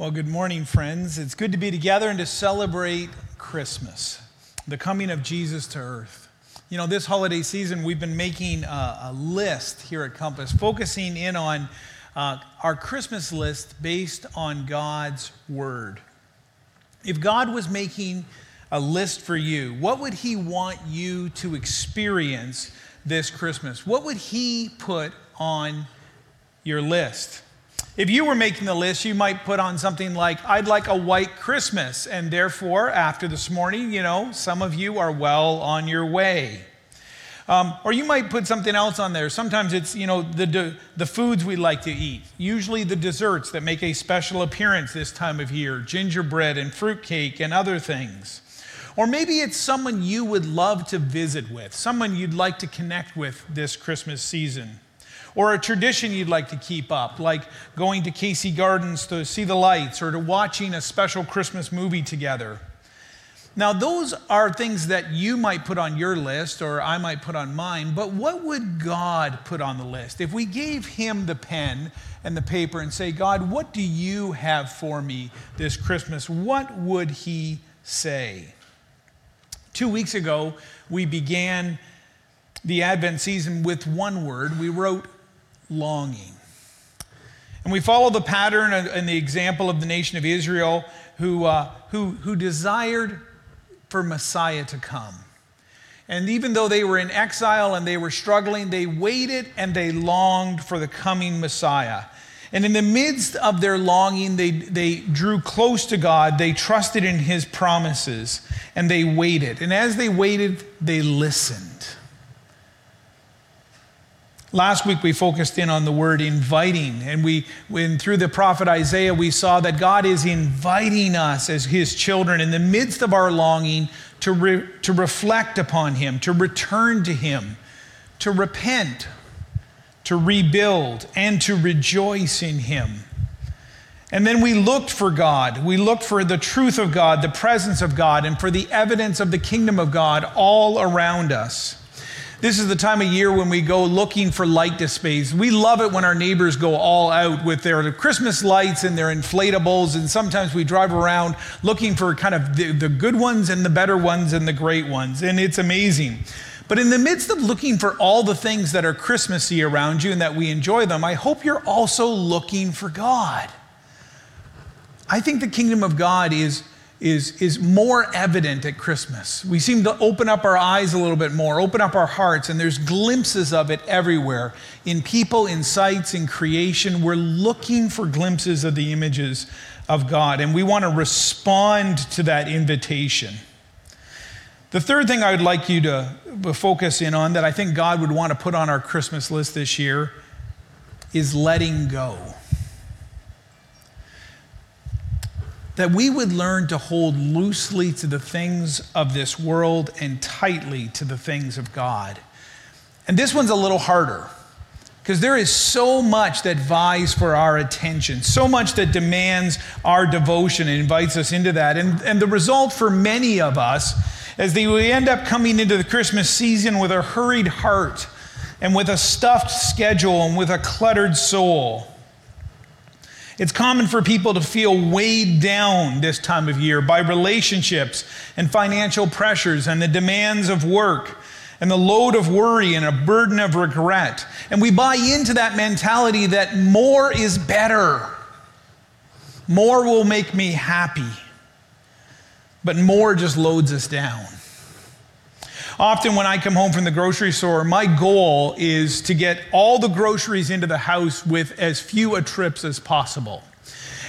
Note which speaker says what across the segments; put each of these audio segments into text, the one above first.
Speaker 1: Well, good morning, friends. It's good to be together and to celebrate Christmas, the coming of Jesus to earth. You know, this holiday season, we've been making a, a list here at Compass, focusing in on uh, our Christmas list based on God's Word. If God was making a list for you, what would He want you to experience this Christmas? What would He put on your list? If you were making the list, you might put on something like, I'd like a white Christmas. And therefore, after this morning, you know, some of you are well on your way. Um, or you might put something else on there. Sometimes it's, you know, the, the foods we like to eat. Usually the desserts that make a special appearance this time of year gingerbread and fruitcake and other things. Or maybe it's someone you would love to visit with, someone you'd like to connect with this Christmas season or a tradition you'd like to keep up, like going to Casey Gardens to see the lights or to watching a special Christmas movie together. Now, those are things that you might put on your list or I might put on mine, but what would God put on the list? If we gave Him the pen and the paper and say, God, what do you have for me this Christmas? What would He say? Two weeks ago, we began the Advent season with one word. We wrote longing. And we follow the pattern and the example of the nation of Israel who, uh, who, who desired for Messiah to come. And even though they were in exile and they were struggling, they waited and they longed for the coming Messiah. And in the midst of their longing, they, they drew close to God, they trusted in His promises, and they waited. And as they waited, they listened. Last week we focused in on the word inviting, and we, when through the prophet Isaiah, we saw that God is inviting us as his children in the midst of our longing to, re, to reflect upon him, to return to him, to repent, to rebuild, and to rejoice in him. And then we looked for God. We looked for the truth of God, the presence of God, and for the evidence of the kingdom of God all around us. This is the time of year when we go looking for light displays. We love it when our neighbors go all out with their Christmas lights and their inflatables, and sometimes we drive around looking for kind of the, the good ones and the better ones and the great ones, and it's amazing. But in the midst of looking for all the things that are Christmassy around you and that we enjoy them, I hope you're also looking for God. I think the kingdom of God is is, is more evident at Christmas. We seem to open up our eyes a little bit more, open up our hearts, and there's glimpses of it everywhere in people, in sights, in creation. We're looking for glimpses of the images of God, and we want to respond to that invitation. The third thing I would like you to focus in on that I think God would want to put on our Christmas list this year is letting go. That we would learn to hold loosely to the things of this world and tightly to the things of God. And this one's a little harder because there is so much that vies for our attention, so much that demands our devotion and invites us into that. And, and the result for many of us is that we end up coming into the Christmas season with a hurried heart and with a stuffed schedule and with a cluttered soul. It's common for people to feel weighed down this time of year by relationships and financial pressures and the demands of work and the load of worry and a burden of regret. And we buy into that mentality that more is better. More will make me happy. But more just loads us down. Often, when I come home from the grocery store, my goal is to get all the groceries into the house with as few a trips as possible.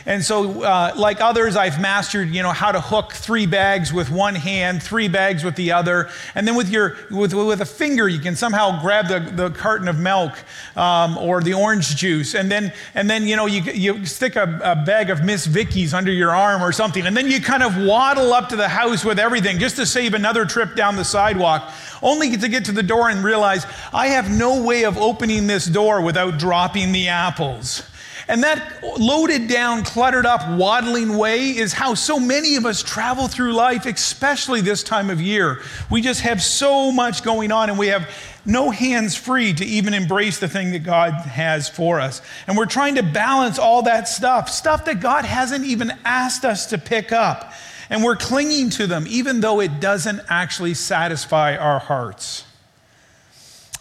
Speaker 1: And so, uh, like others, I've mastered, you know, how to hook three bags with one hand, three bags with the other, and then with your with, with a finger, you can somehow grab the, the carton of milk um, or the orange juice, and then and then you know you you stick a, a bag of Miss Vickie's under your arm or something, and then you kind of waddle up to the house with everything just to save another trip down the sidewalk, only to get to the door and realize I have no way of opening this door without dropping the apples. And that loaded down, cluttered up, waddling way is how so many of us travel through life, especially this time of year. We just have so much going on and we have no hands free to even embrace the thing that God has for us. And we're trying to balance all that stuff, stuff that God hasn't even asked us to pick up. And we're clinging to them, even though it doesn't actually satisfy our hearts.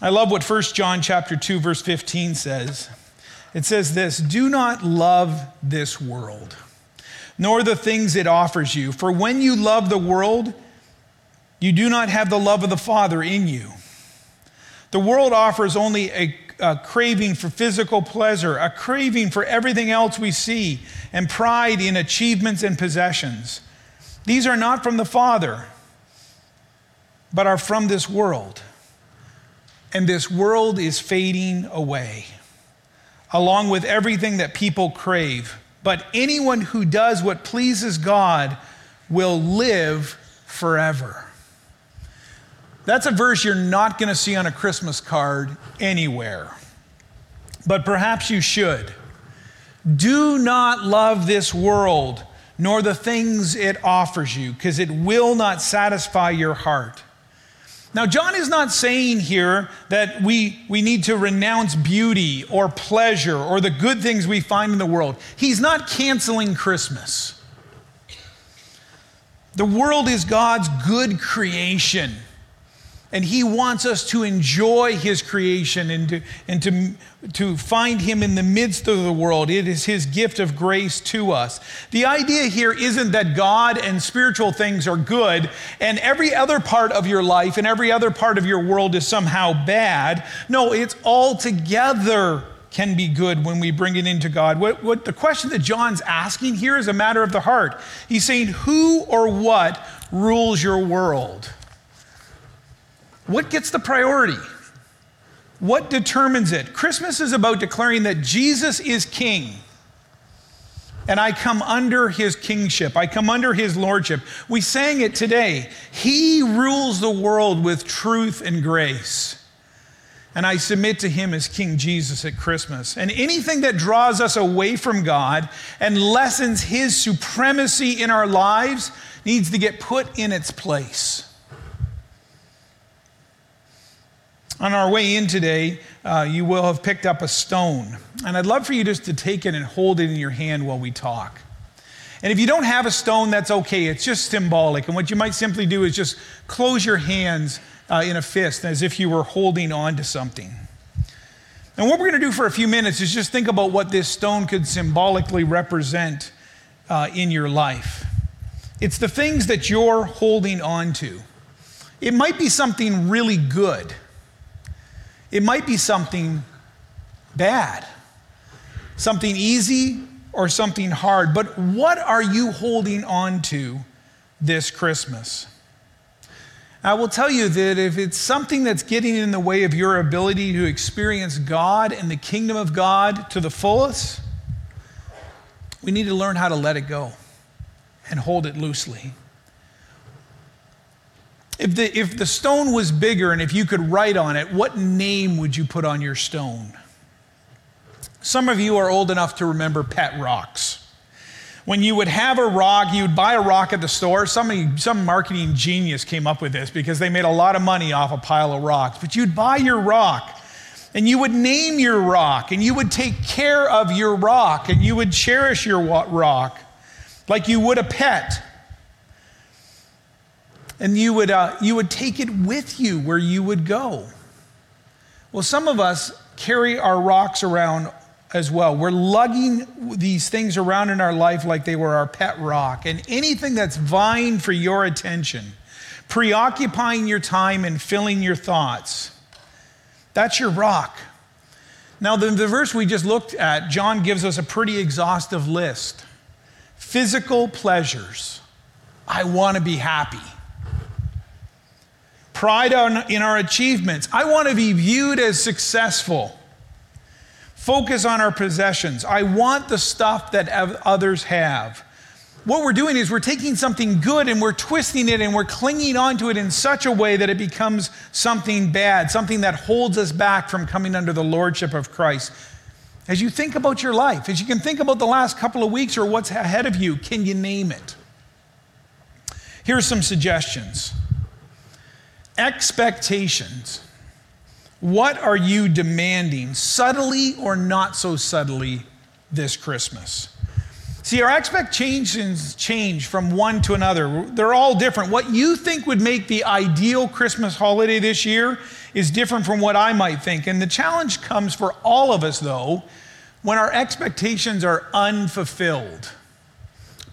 Speaker 1: I love what 1 John chapter 2 verse 15 says. It says this, "Do not love this world, nor the things it offers you, for when you love the world, you do not have the love of the Father in you." The world offers only a, a, craving for physical pleasure, a craving for everything else we see, and pride in achievements and possessions. These are not from the Father, but are from this world. And this world is fading away, along with everything that people crave. But anyone who does what pleases God will live forever. That's a verse you're not going to see on a Christmas card anywhere. But perhaps you should. Do not love this world, nor the things it offers you, because it will not satisfy your heart. Now, John is not saying here that we, we need to renounce beauty or pleasure or the good things we find in the world. He's not canceling Christmas. The world is God's good creation. And he wants us to enjoy his creation and, to, and to, to find him in the midst of the world. It is his gift of grace to us. The idea here isn't that God and spiritual things are good and every other part of your life and every other part of your world is somehow bad. No, it's all together can be good when we bring it into God. What, what the question that John's asking here is a matter of the heart. He's saying, Who or what rules your world? What gets the priority? What determines it? Christmas is about declaring that Jesus is king. And I come under his kingship. I come under his lordship. We sang it today. He rules the world with truth and grace. And I submit to him as King Jesus at Christmas. And anything that draws us away from God and lessens his supremacy in our lives needs to get put in its place. On our way in today, uh, you will have picked up a stone. And I'd love for you just to take it and hold it in your hand while we talk. And if you don't have a stone, that's okay. It's just symbolic. And what you might simply do is just close your hands uh, in a fist as if you were holding on to something. And what we're going to do for a few minutes is just think about what this stone could symbolically represent uh, in your life. It's the things that you're holding on to. It might be something really good. It might be something bad, something easy or something hard, but what are you holding on to this Christmas? I will tell you that if it's something that's getting in the way of your ability to experience God and the kingdom of God to the fullest, we need to learn how to let it go and hold it loosely. If the, if the stone was bigger and if you could write on it, what name would you put on your stone? Some of you are old enough to remember pet rocks. When you would have a rock, you would buy a rock at the store. Somebody, some marketing genius came up with this because they made a lot of money off a pile of rocks. But you'd buy your rock and you would name your rock and you would take care of your rock and you would cherish your rock like you would a pet and you would, uh, you would take it with you where you would go. Well, some of us carry our rocks around as well. We're lugging these things around in our life like they were our pet rock. And anything that's vying for your attention, preoccupying your time and filling your thoughts, that's your rock. Now, the, the verse we just looked at, John gives us a pretty exhaustive list. Physical pleasures. I want to be happy pride in our achievements. I want to be viewed as successful. Focus on our possessions. I want the stuff that others have. What we're doing is we're taking something good and we're twisting it and we're clinging onto it in such a way that it becomes something bad, something that holds us back from coming under the lordship of Christ. As you think about your life, as you can think about the last couple of weeks or what's ahead of you, can you name it? Here are some suggestions. Expectations. What are you demanding, subtly or not so subtly, this Christmas? See, our expectations change from one to another. They're all different. What you think would make the ideal Christmas holiday this year is different from what I might think. And the challenge comes for all of us, though, when our expectations are unfulfilled,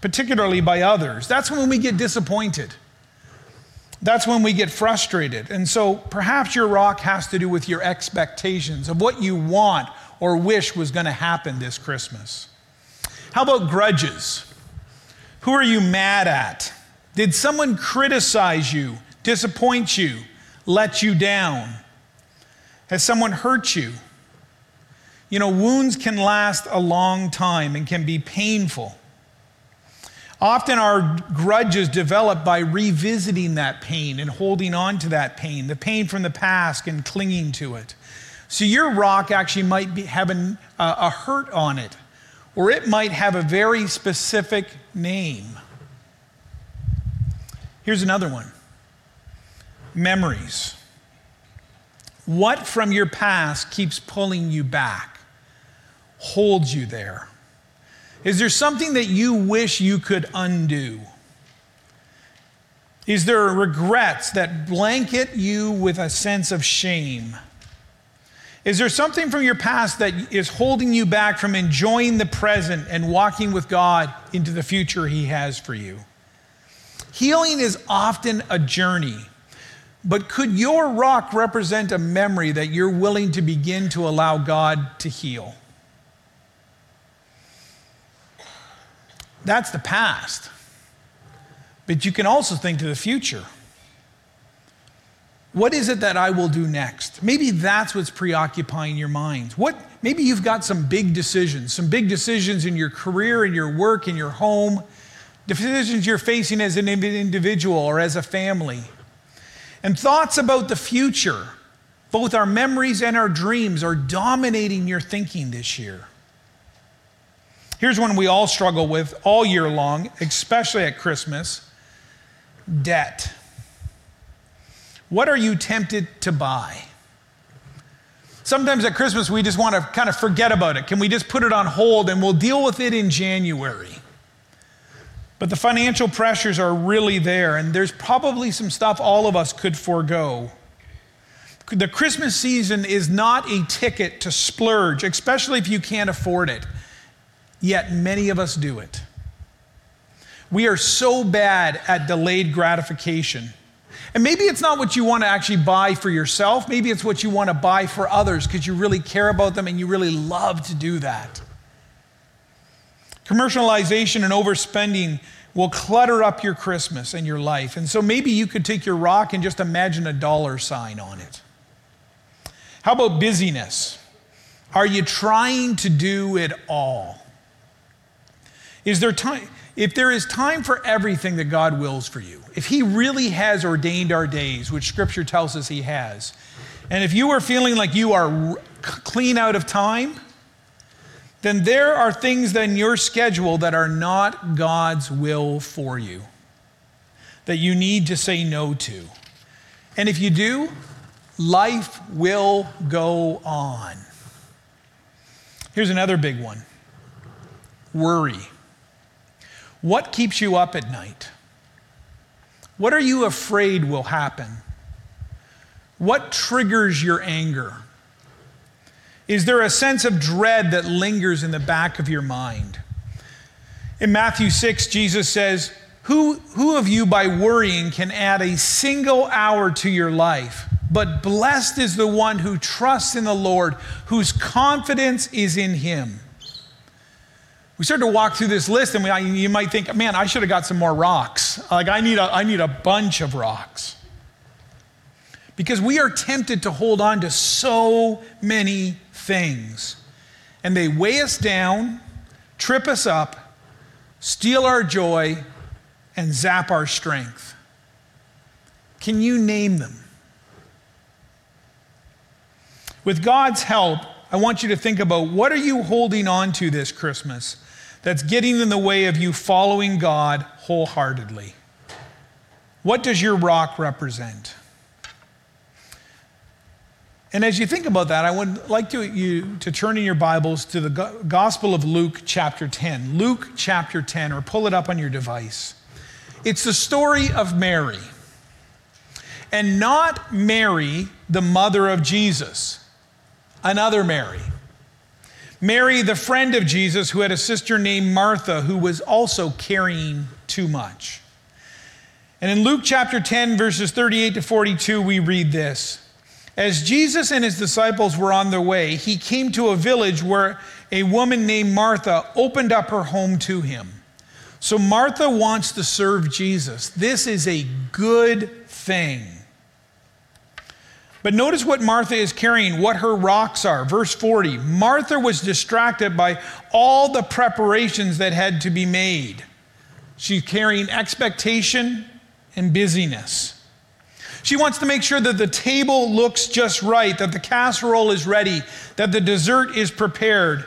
Speaker 1: particularly by others. That's when we get disappointed. That's when we get frustrated. And so perhaps your rock has to do with your expectations of what you want or wish was going to happen this Christmas. How about grudges? Who are you mad at? Did someone criticize you, disappoint you, let you down? Has someone hurt you? You know, wounds can last a long time and can be painful. Often our grudges develop by revisiting that pain and holding on to that pain, the pain from the past and clinging to it. So your rock actually might be, have an, uh, a hurt on it, or it might have a very specific name. Here's another one memories. What from your past keeps pulling you back, holds you there? Is there something that you wish you could undo? Is there regrets that blanket you with a sense of shame? Is there something from your past that is holding you back from enjoying the present and walking with God into the future He has for you? Healing is often a journey, but could your rock represent a memory that you're willing to begin to allow God to heal? That's the past. But you can also think to the future. What is it that I will do next? Maybe that's what's preoccupying your mind. What maybe you've got some big decisions, some big decisions in your career, in your work, in your home, decisions you're facing as an individual or as a family. And thoughts about the future, both our memories and our dreams, are dominating your thinking this year. Here's one we all struggle with all year long, especially at Christmas debt. What are you tempted to buy? Sometimes at Christmas, we just want to kind of forget about it. Can we just put it on hold and we'll deal with it in January? But the financial pressures are really there, and there's probably some stuff all of us could forego. The Christmas season is not a ticket to splurge, especially if you can't afford it yet many of us do it. We are so bad at delayed gratification. And maybe it's not what you want to actually buy for yourself. Maybe it's what you want to buy for others because you really care about them and you really love to do that. Commercialization and overspending will clutter up your Christmas and your life. And so maybe you could take your rock and just imagine a dollar sign on it. How about busyness? Are you trying to do it all? Is there time? If there is time for everything that God wills for you, if He really has ordained our days, which Scripture tells us He has, and if you are feeling like you are clean out of time, then there are things in your schedule that are not God's will for you, that you need to say no to. And if you do, life will go on. Here's another big one worry. What keeps you up at night? What are you afraid will happen? What triggers your anger? Is there a sense of dread that lingers in the back of your mind? In Matthew 6, Jesus says, who, who of you by worrying can add a single hour to your life? But blessed is the one who trusts in the Lord, whose confidence is in him we start to walk through this list and we, you might think, man, I should have got some more rocks. Like, I need, a, I need a bunch of rocks. Because we are tempted to hold on to so many things. And they weigh us down, trip us up, steal our joy, and zap our strength. Can you name them? With God's help, I want you to think about what are you holding on to this Christmas that's getting in the way of you following God wholeheartedly? What does your rock represent? And as you think about that, I would like to, you to turn in your Bibles to the Gospel of Luke, chapter 10. Luke, chapter 10, or pull it up on your device. It's the story of Mary. And not Mary, the mother of Jesus, another Mary. Mary, the friend of Jesus, who had a sister named Martha, who was also carrying too much. And in Luke chapter 10, verses 38 to 42, we read this As Jesus and his disciples were on their way, he came to a village where a woman named Martha opened up her home to him. So Martha wants to serve Jesus. This is a good thing. But notice what Martha is carrying, what her rocks are. Verse 40 Martha was distracted by all the preparations that had to be made. She's carrying expectation and busyness. She wants to make sure that the table looks just right, that the casserole is ready, that the dessert is prepared.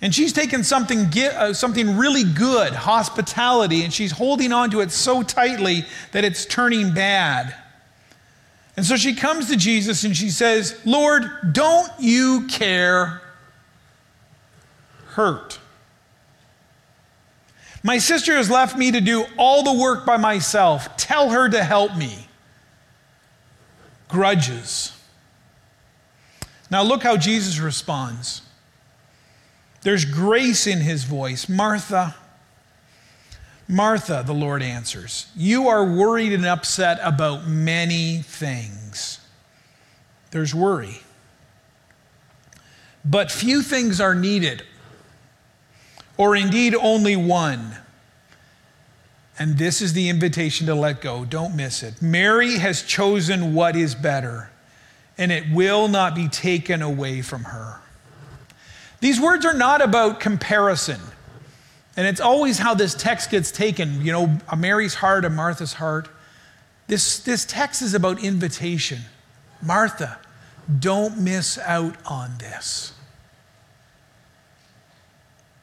Speaker 1: And she's taken something, uh, something really good, hospitality, and she's holding on to it so tightly that it's turning bad. And so she comes to Jesus and she says, Lord, don't you care? Hurt. My sister has left me to do all the work by myself. Tell her to help me. Grudges. Now, look how Jesus responds. There's grace in his voice. Martha, Martha, the Lord answers, you are worried and upset about many things. There's worry. But few things are needed, or indeed only one. And this is the invitation to let go. Don't miss it. Mary has chosen what is better, and it will not be taken away from her. These words are not about comparison. And it's always how this text gets taken, you know, Mary's heart, a Martha's heart. This, this text is about invitation. Martha, don't miss out on this.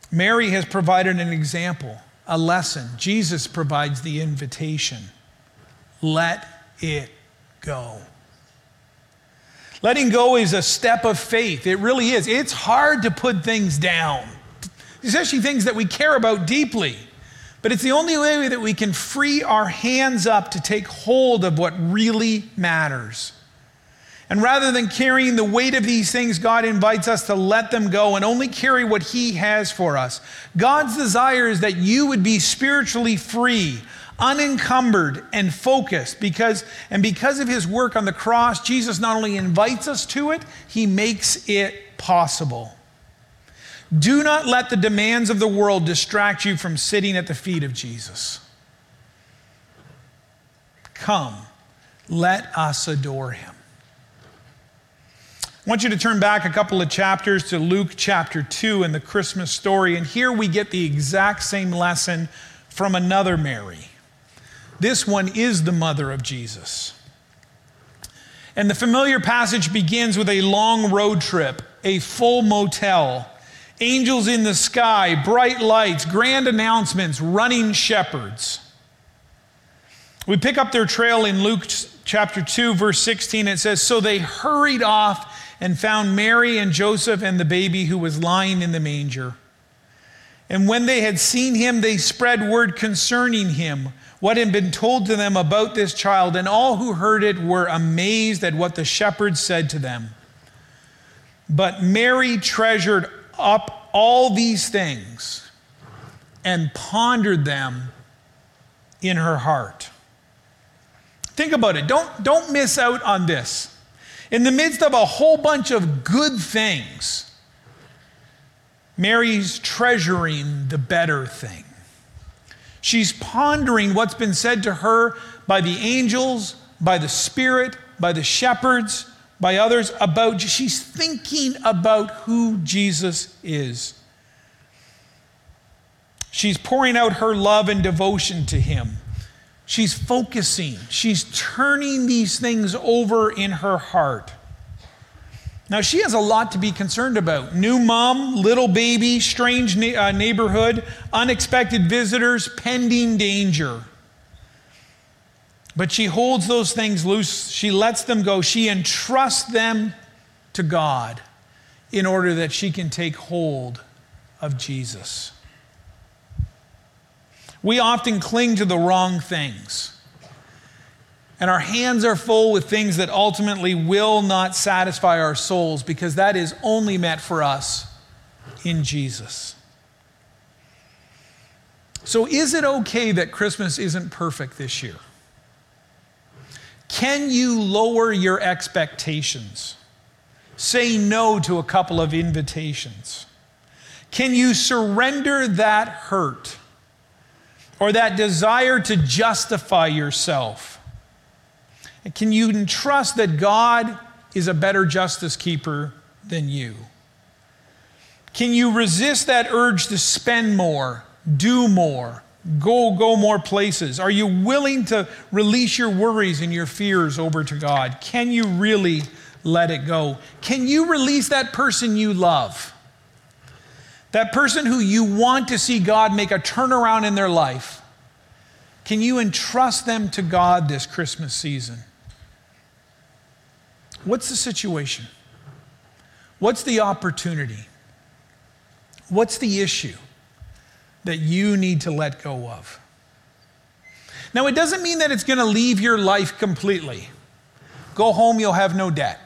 Speaker 1: Mary has provided an example, a lesson. Jesus provides the invitation. Let it go. Letting go is a step of faith. It really is. It's hard to put things down especially things that we care about deeply. But it's the only way that we can free our hands up to take hold of what really matters. And rather than carrying the weight of these things, God invites us to let them go and only carry what He has for us. God's desire is that you would be spiritually free, unencumbered, and focused because and because of his work on the cross, Jesus not only invites us to it, he makes it possible. Do not let the demands of the world distract you from sitting at the feet of Jesus. Come, let us adore him. I want you to turn back a couple of chapters to Luke chapter 2 in the Christmas story, and here we get the exact same lesson from another Mary. This one is the mother of Jesus. And the familiar passage begins with a long road trip, a full motel, angels in the sky, bright lights, grand announcements, running shepherds. We pick up their trail in Luke chapter 2, verse 16. It says, So they hurried off and found Mary and Joseph and the baby who was lying in the manger. And when they had seen him, they spread word concerning him, what had been told to them about this child. And all who heard it were amazed at what the shepherds said to them. But Mary treasured up all these things and pondered them in her heart. Think about it. Don't, don't miss out on this. In the midst of a whole bunch of good things, Mary's treasuring the better thing. She's pondering what's been said to her by the angels, by the Spirit, by the shepherds, by others about, she's thinking about who Jesus is. She's pouring out her love and devotion to him. She's focusing, she's turning these things over in her heart. Now, she has a lot to be concerned about new mom, little baby, strange uh, neighborhood, unexpected visitors, pending danger. But she holds those things loose. She lets them go. She entrusts them to God in order that she can take hold of Jesus. We often cling to the wrong things and our hands are full with things that ultimately will not satisfy our souls because that is only meant for us in Jesus. So, is it okay that Christmas isn't perfect this year? Can you lower your expectations? Say no to a couple of invitations? Can you surrender that hurt or that desire to justify yourself? And can you trust that God is a better justice keeper than you? Can you resist that urge to spend more, do more, go go more places? Are you willing to release your worries and your fears over to God? Can you really let it go? Can you release that person you love? That person who you want to see God make a turnaround in their life? Can you entrust them to God this Christmas season? What's the situation? What's the opportunity? What's the issue that you need to let go of? Now, it doesn't mean that it's going to leave your life completely. Go home, you'll have no debt.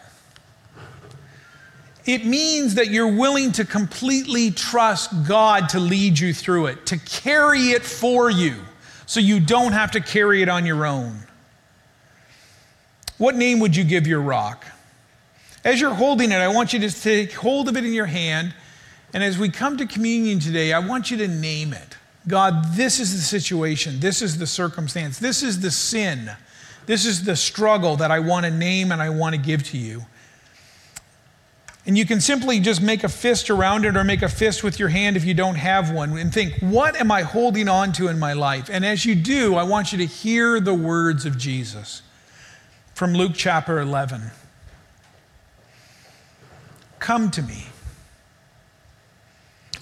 Speaker 1: It means that you're willing to completely trust God to lead you through it, to carry it for you, so you don't have to carry it on your own. What name would you give your rock? As you're holding it, I want you to take hold of it in your hand. And as we come to communion today, I want you to name it. God, this is the situation. This is the circumstance. This is the sin. This is the struggle that I want to name and I want to give to you. And you can simply just make a fist around it or make a fist with your hand if you don't have one and think, what am I holding on to in my life? And as you do, I want you to hear the words of Jesus from Luke chapter 11. Come to me,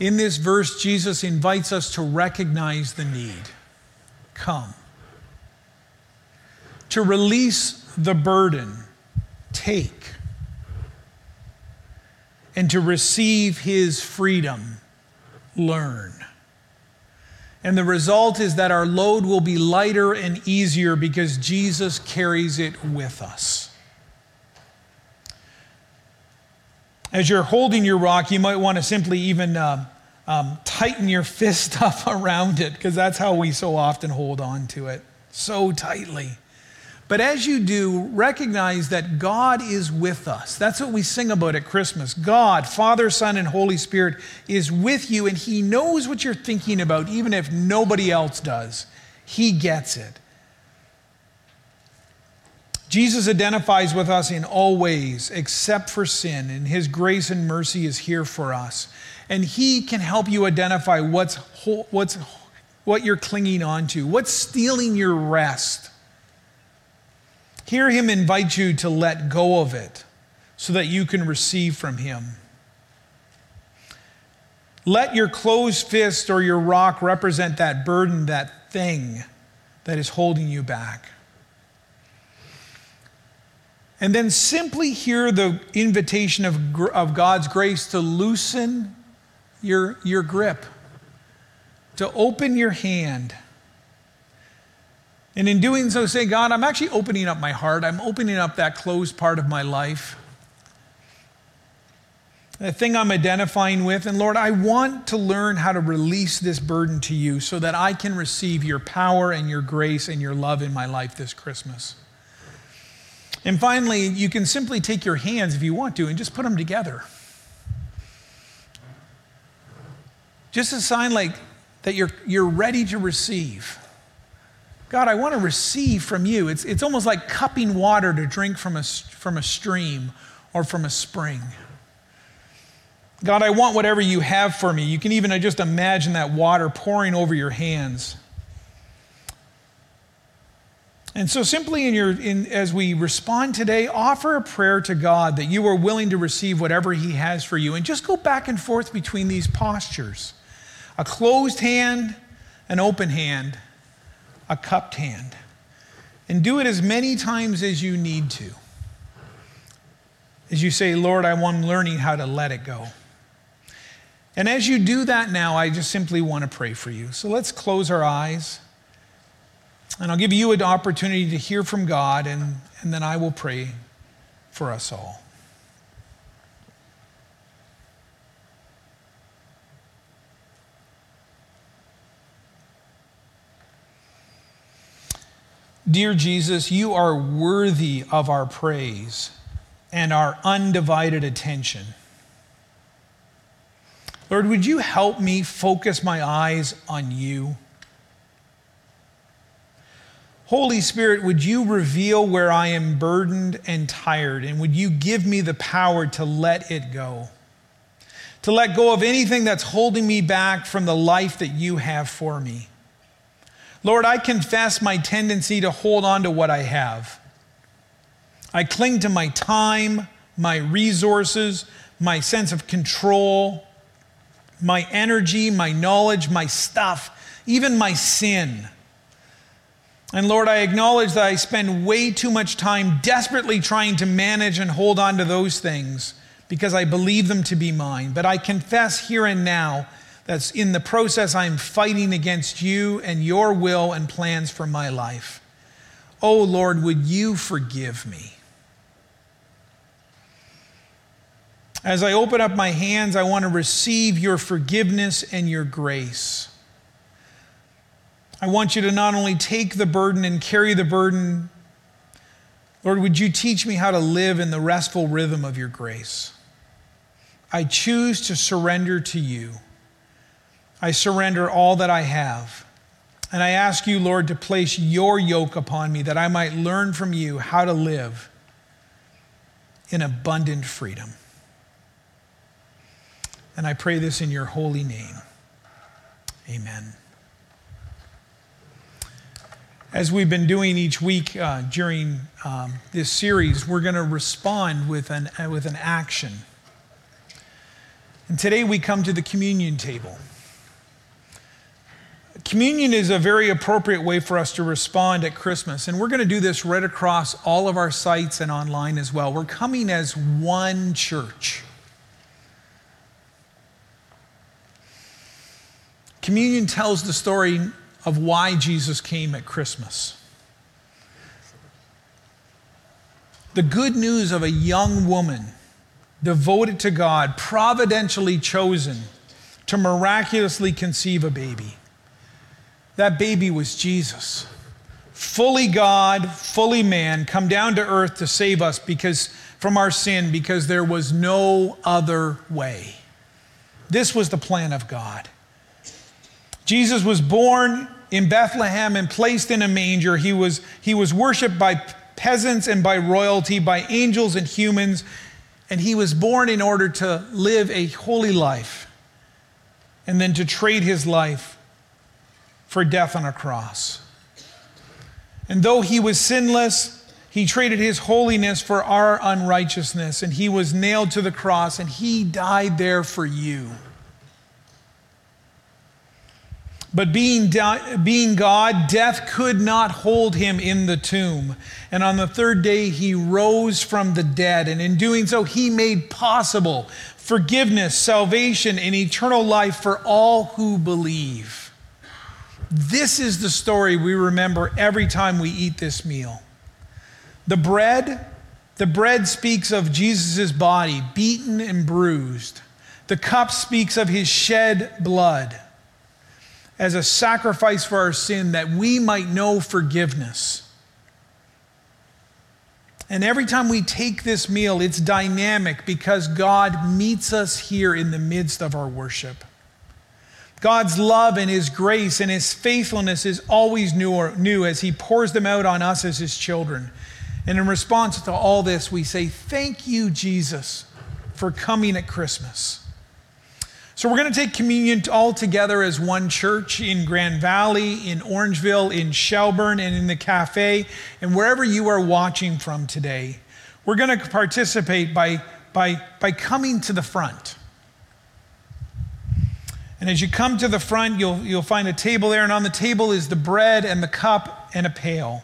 Speaker 1: In this verse, Jesus invites us to recognize the need. Come. To release the burden, take. And to receive his freedom, learn. And the result is that our load will be lighter and easier because Jesus carries it with us. As you're holding your rock, you might want to simply even uh, um, tighten your fist up around it because that's how we so often hold on to it so tightly. But as you do, recognize that God is with us. That's what we sing about at Christmas. God, Father, Son, and Holy Spirit is with you, and He knows what you're thinking about, even if nobody else does. He gets it. Jesus identifies with us in all ways except for sin, and His grace and mercy is here for us. And He can help you identify what's, what's, what you're clinging on to, what's stealing your rest Hear him invite you to let go of it so that you can receive from him. Let your closed fist or your rock represent that burden, that thing that is holding you back. And then simply hear the invitation of, of God's grace to loosen your, your grip, to open your hand and in doing so, say, God, I'm actually opening up my heart. I'm opening up that closed part of my life. The thing I'm identifying with. And Lord, I want to learn how to release this burden to you so that I can receive your power and your grace and your love in my life this Christmas. And finally, you can simply take your hands if you want to and just put them together. Just a sign like that you're, you're ready to receive. God, I want to receive from you. It's, it's almost like cupping water to drink from a, from a stream or from a spring. God, I want whatever you have for me. You can even just imagine that water pouring over your hands. And so, simply in your, in, as we respond today, offer a prayer to God that you are willing to receive whatever He has for you. And just go back and forth between these postures a closed hand, an open hand, a cupped hand. And do it as many times as you need to. As you say, Lord, I want learning how to let it go. And as you do that now, I just simply want to pray for you. So let's close our eyes. And I'll give you an opportunity to hear from God, and, and then I will pray for us all. Dear Jesus, you are worthy of our praise and our undivided attention. Lord, would you help me focus my eyes on you? Holy Spirit, would you reveal where I am burdened and tired, and would you give me the power to let it go? To let go of anything that's holding me back from the life that you have for me. Lord, I confess my tendency to hold on to what I have. I cling to my time, my resources, my sense of control, my energy, my knowledge, my stuff, even my sin. And Lord, I acknowledge that I spend way too much time desperately trying to manage and hold on to those things because I believe them to be mine. But I confess here and now that in the process I'm fighting against you and your will and plans for my life. Oh Lord, would you forgive me? As I open up my hands, I want to receive your forgiveness and your grace. I want you to not only take the burden and carry the burden, Lord, would you teach me how to live in the restful rhythm of your grace? I choose to surrender to you. I surrender all that I have. And I ask you, Lord, to place your yoke upon me that I might learn from you how to live in abundant freedom. And I pray this in your holy name. Amen. As we've been doing each week uh, during um, this series, we're going to respond with an, uh, with an action. And today we come to the communion table. Communion is a very appropriate way for us to respond at Christmas. And we're going to do this right across all of our sites and online as well. We're coming as one church. Communion tells the story of why Jesus came at Christmas. The good news of a young woman devoted to God, providentially chosen to miraculously conceive a baby. That baby was Jesus. Fully God, fully man, come down to earth to save us because from our sin because there was no other way. This was the plan of God. Jesus was born in Bethlehem and placed in a manger. He was, he was worshiped by peasants and by royalty, by angels and humans. And he was born in order to live a holy life and then to trade his life for death on a cross. And though he was sinless, he traded his holiness for our unrighteousness, and he was nailed to the cross, and he died there for you. But being, being God, death could not hold him in the tomb. And on the third day, he rose from the dead. And in doing so, he made possible forgiveness, salvation, and eternal life for all who believe. This is the story we remember every time we eat this meal. The bread, the bread speaks of Jesus' body, beaten and bruised. The cup speaks of his shed blood as a sacrifice for our sin that we might know forgiveness. And every time we take this meal, it's dynamic because God meets us here in the midst of our worship. God's love and His grace and His faithfulness is always new, new as He pours them out on us as His children. And in response to all this, we say, Thank you, Jesus, for coming at Christmas. So, we're going to take communion all together as one church in Grand Valley, in Orangeville, in Shelburne, and in the cafe, and wherever you are watching from today. We're going to participate by, by, by coming to the front. And as you come to the front, you'll, you'll find a table there, and on the table is the bread and the cup and a pail.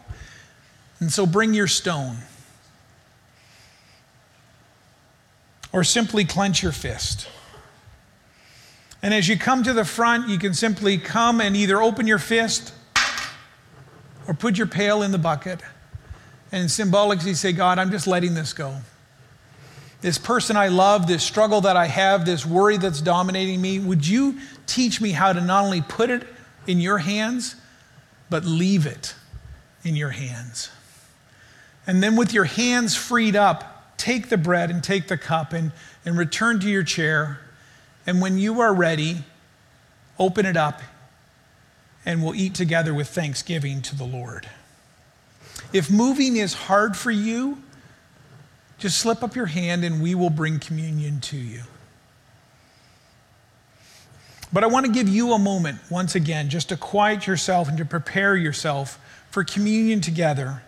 Speaker 1: And so bring your stone. Or simply clench your fist. And as you come to the front, you can simply come and either open your fist or put your pail in the bucket and symbolically say, God, I'm just letting this go. This person I love, this struggle that I have, this worry that's dominating me, would you teach me how to not only put it in your hands, but leave it in your hands? And then, with your hands freed up, take the bread and take the cup and, and return to your chair and when you are ready, open it up and we'll eat together with thanksgiving to the Lord. If moving is hard for you, just slip up your hand and we will bring communion to you. But I want to give you a moment once again just to quiet yourself and to prepare yourself for communion together.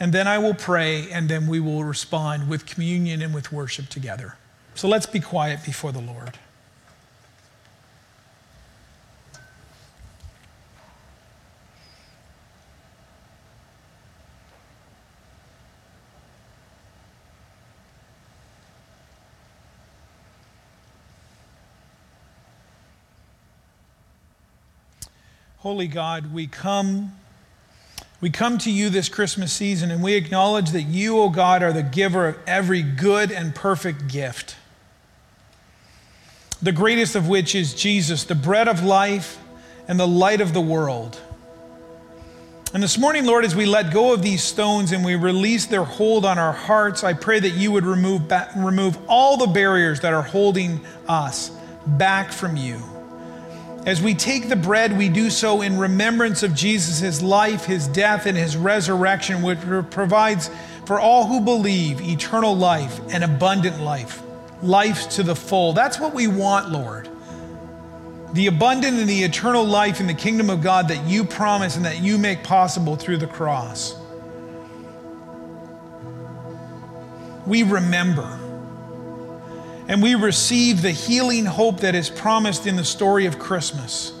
Speaker 1: And then I will pray, and then we will respond with communion and with worship together. So let's be quiet before the Lord. Holy God, we come we come to you this Christmas season and we acknowledge that you, O oh God, are the giver of every good and perfect gift. The greatest of which is Jesus, the bread of life and the light of the world. And this morning, Lord, as we let go of these stones and we release their hold on our hearts, I pray that you would remove, remove all the barriers that are holding us back from you. As we take the bread, we do so in remembrance of Jesus' life, his death, and his resurrection, which provides for all who believe eternal life and abundant life, life to the full. That's what we want, Lord. The abundant and the eternal life in the kingdom of God that you promise and that you make possible through the cross. We remember and we receive the healing hope that is promised in the story of Christmas.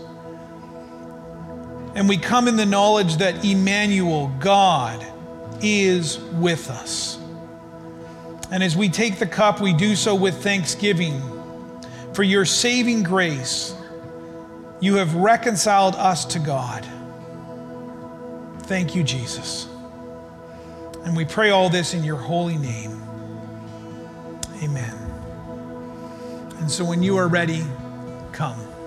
Speaker 1: And we come in the knowledge that Emmanuel, God, is with us. And as we take the cup, we do so with thanksgiving for your saving grace. You have reconciled us to God. Thank you, Jesus. And we pray all this in your holy name. Amen. And so when you are ready, come.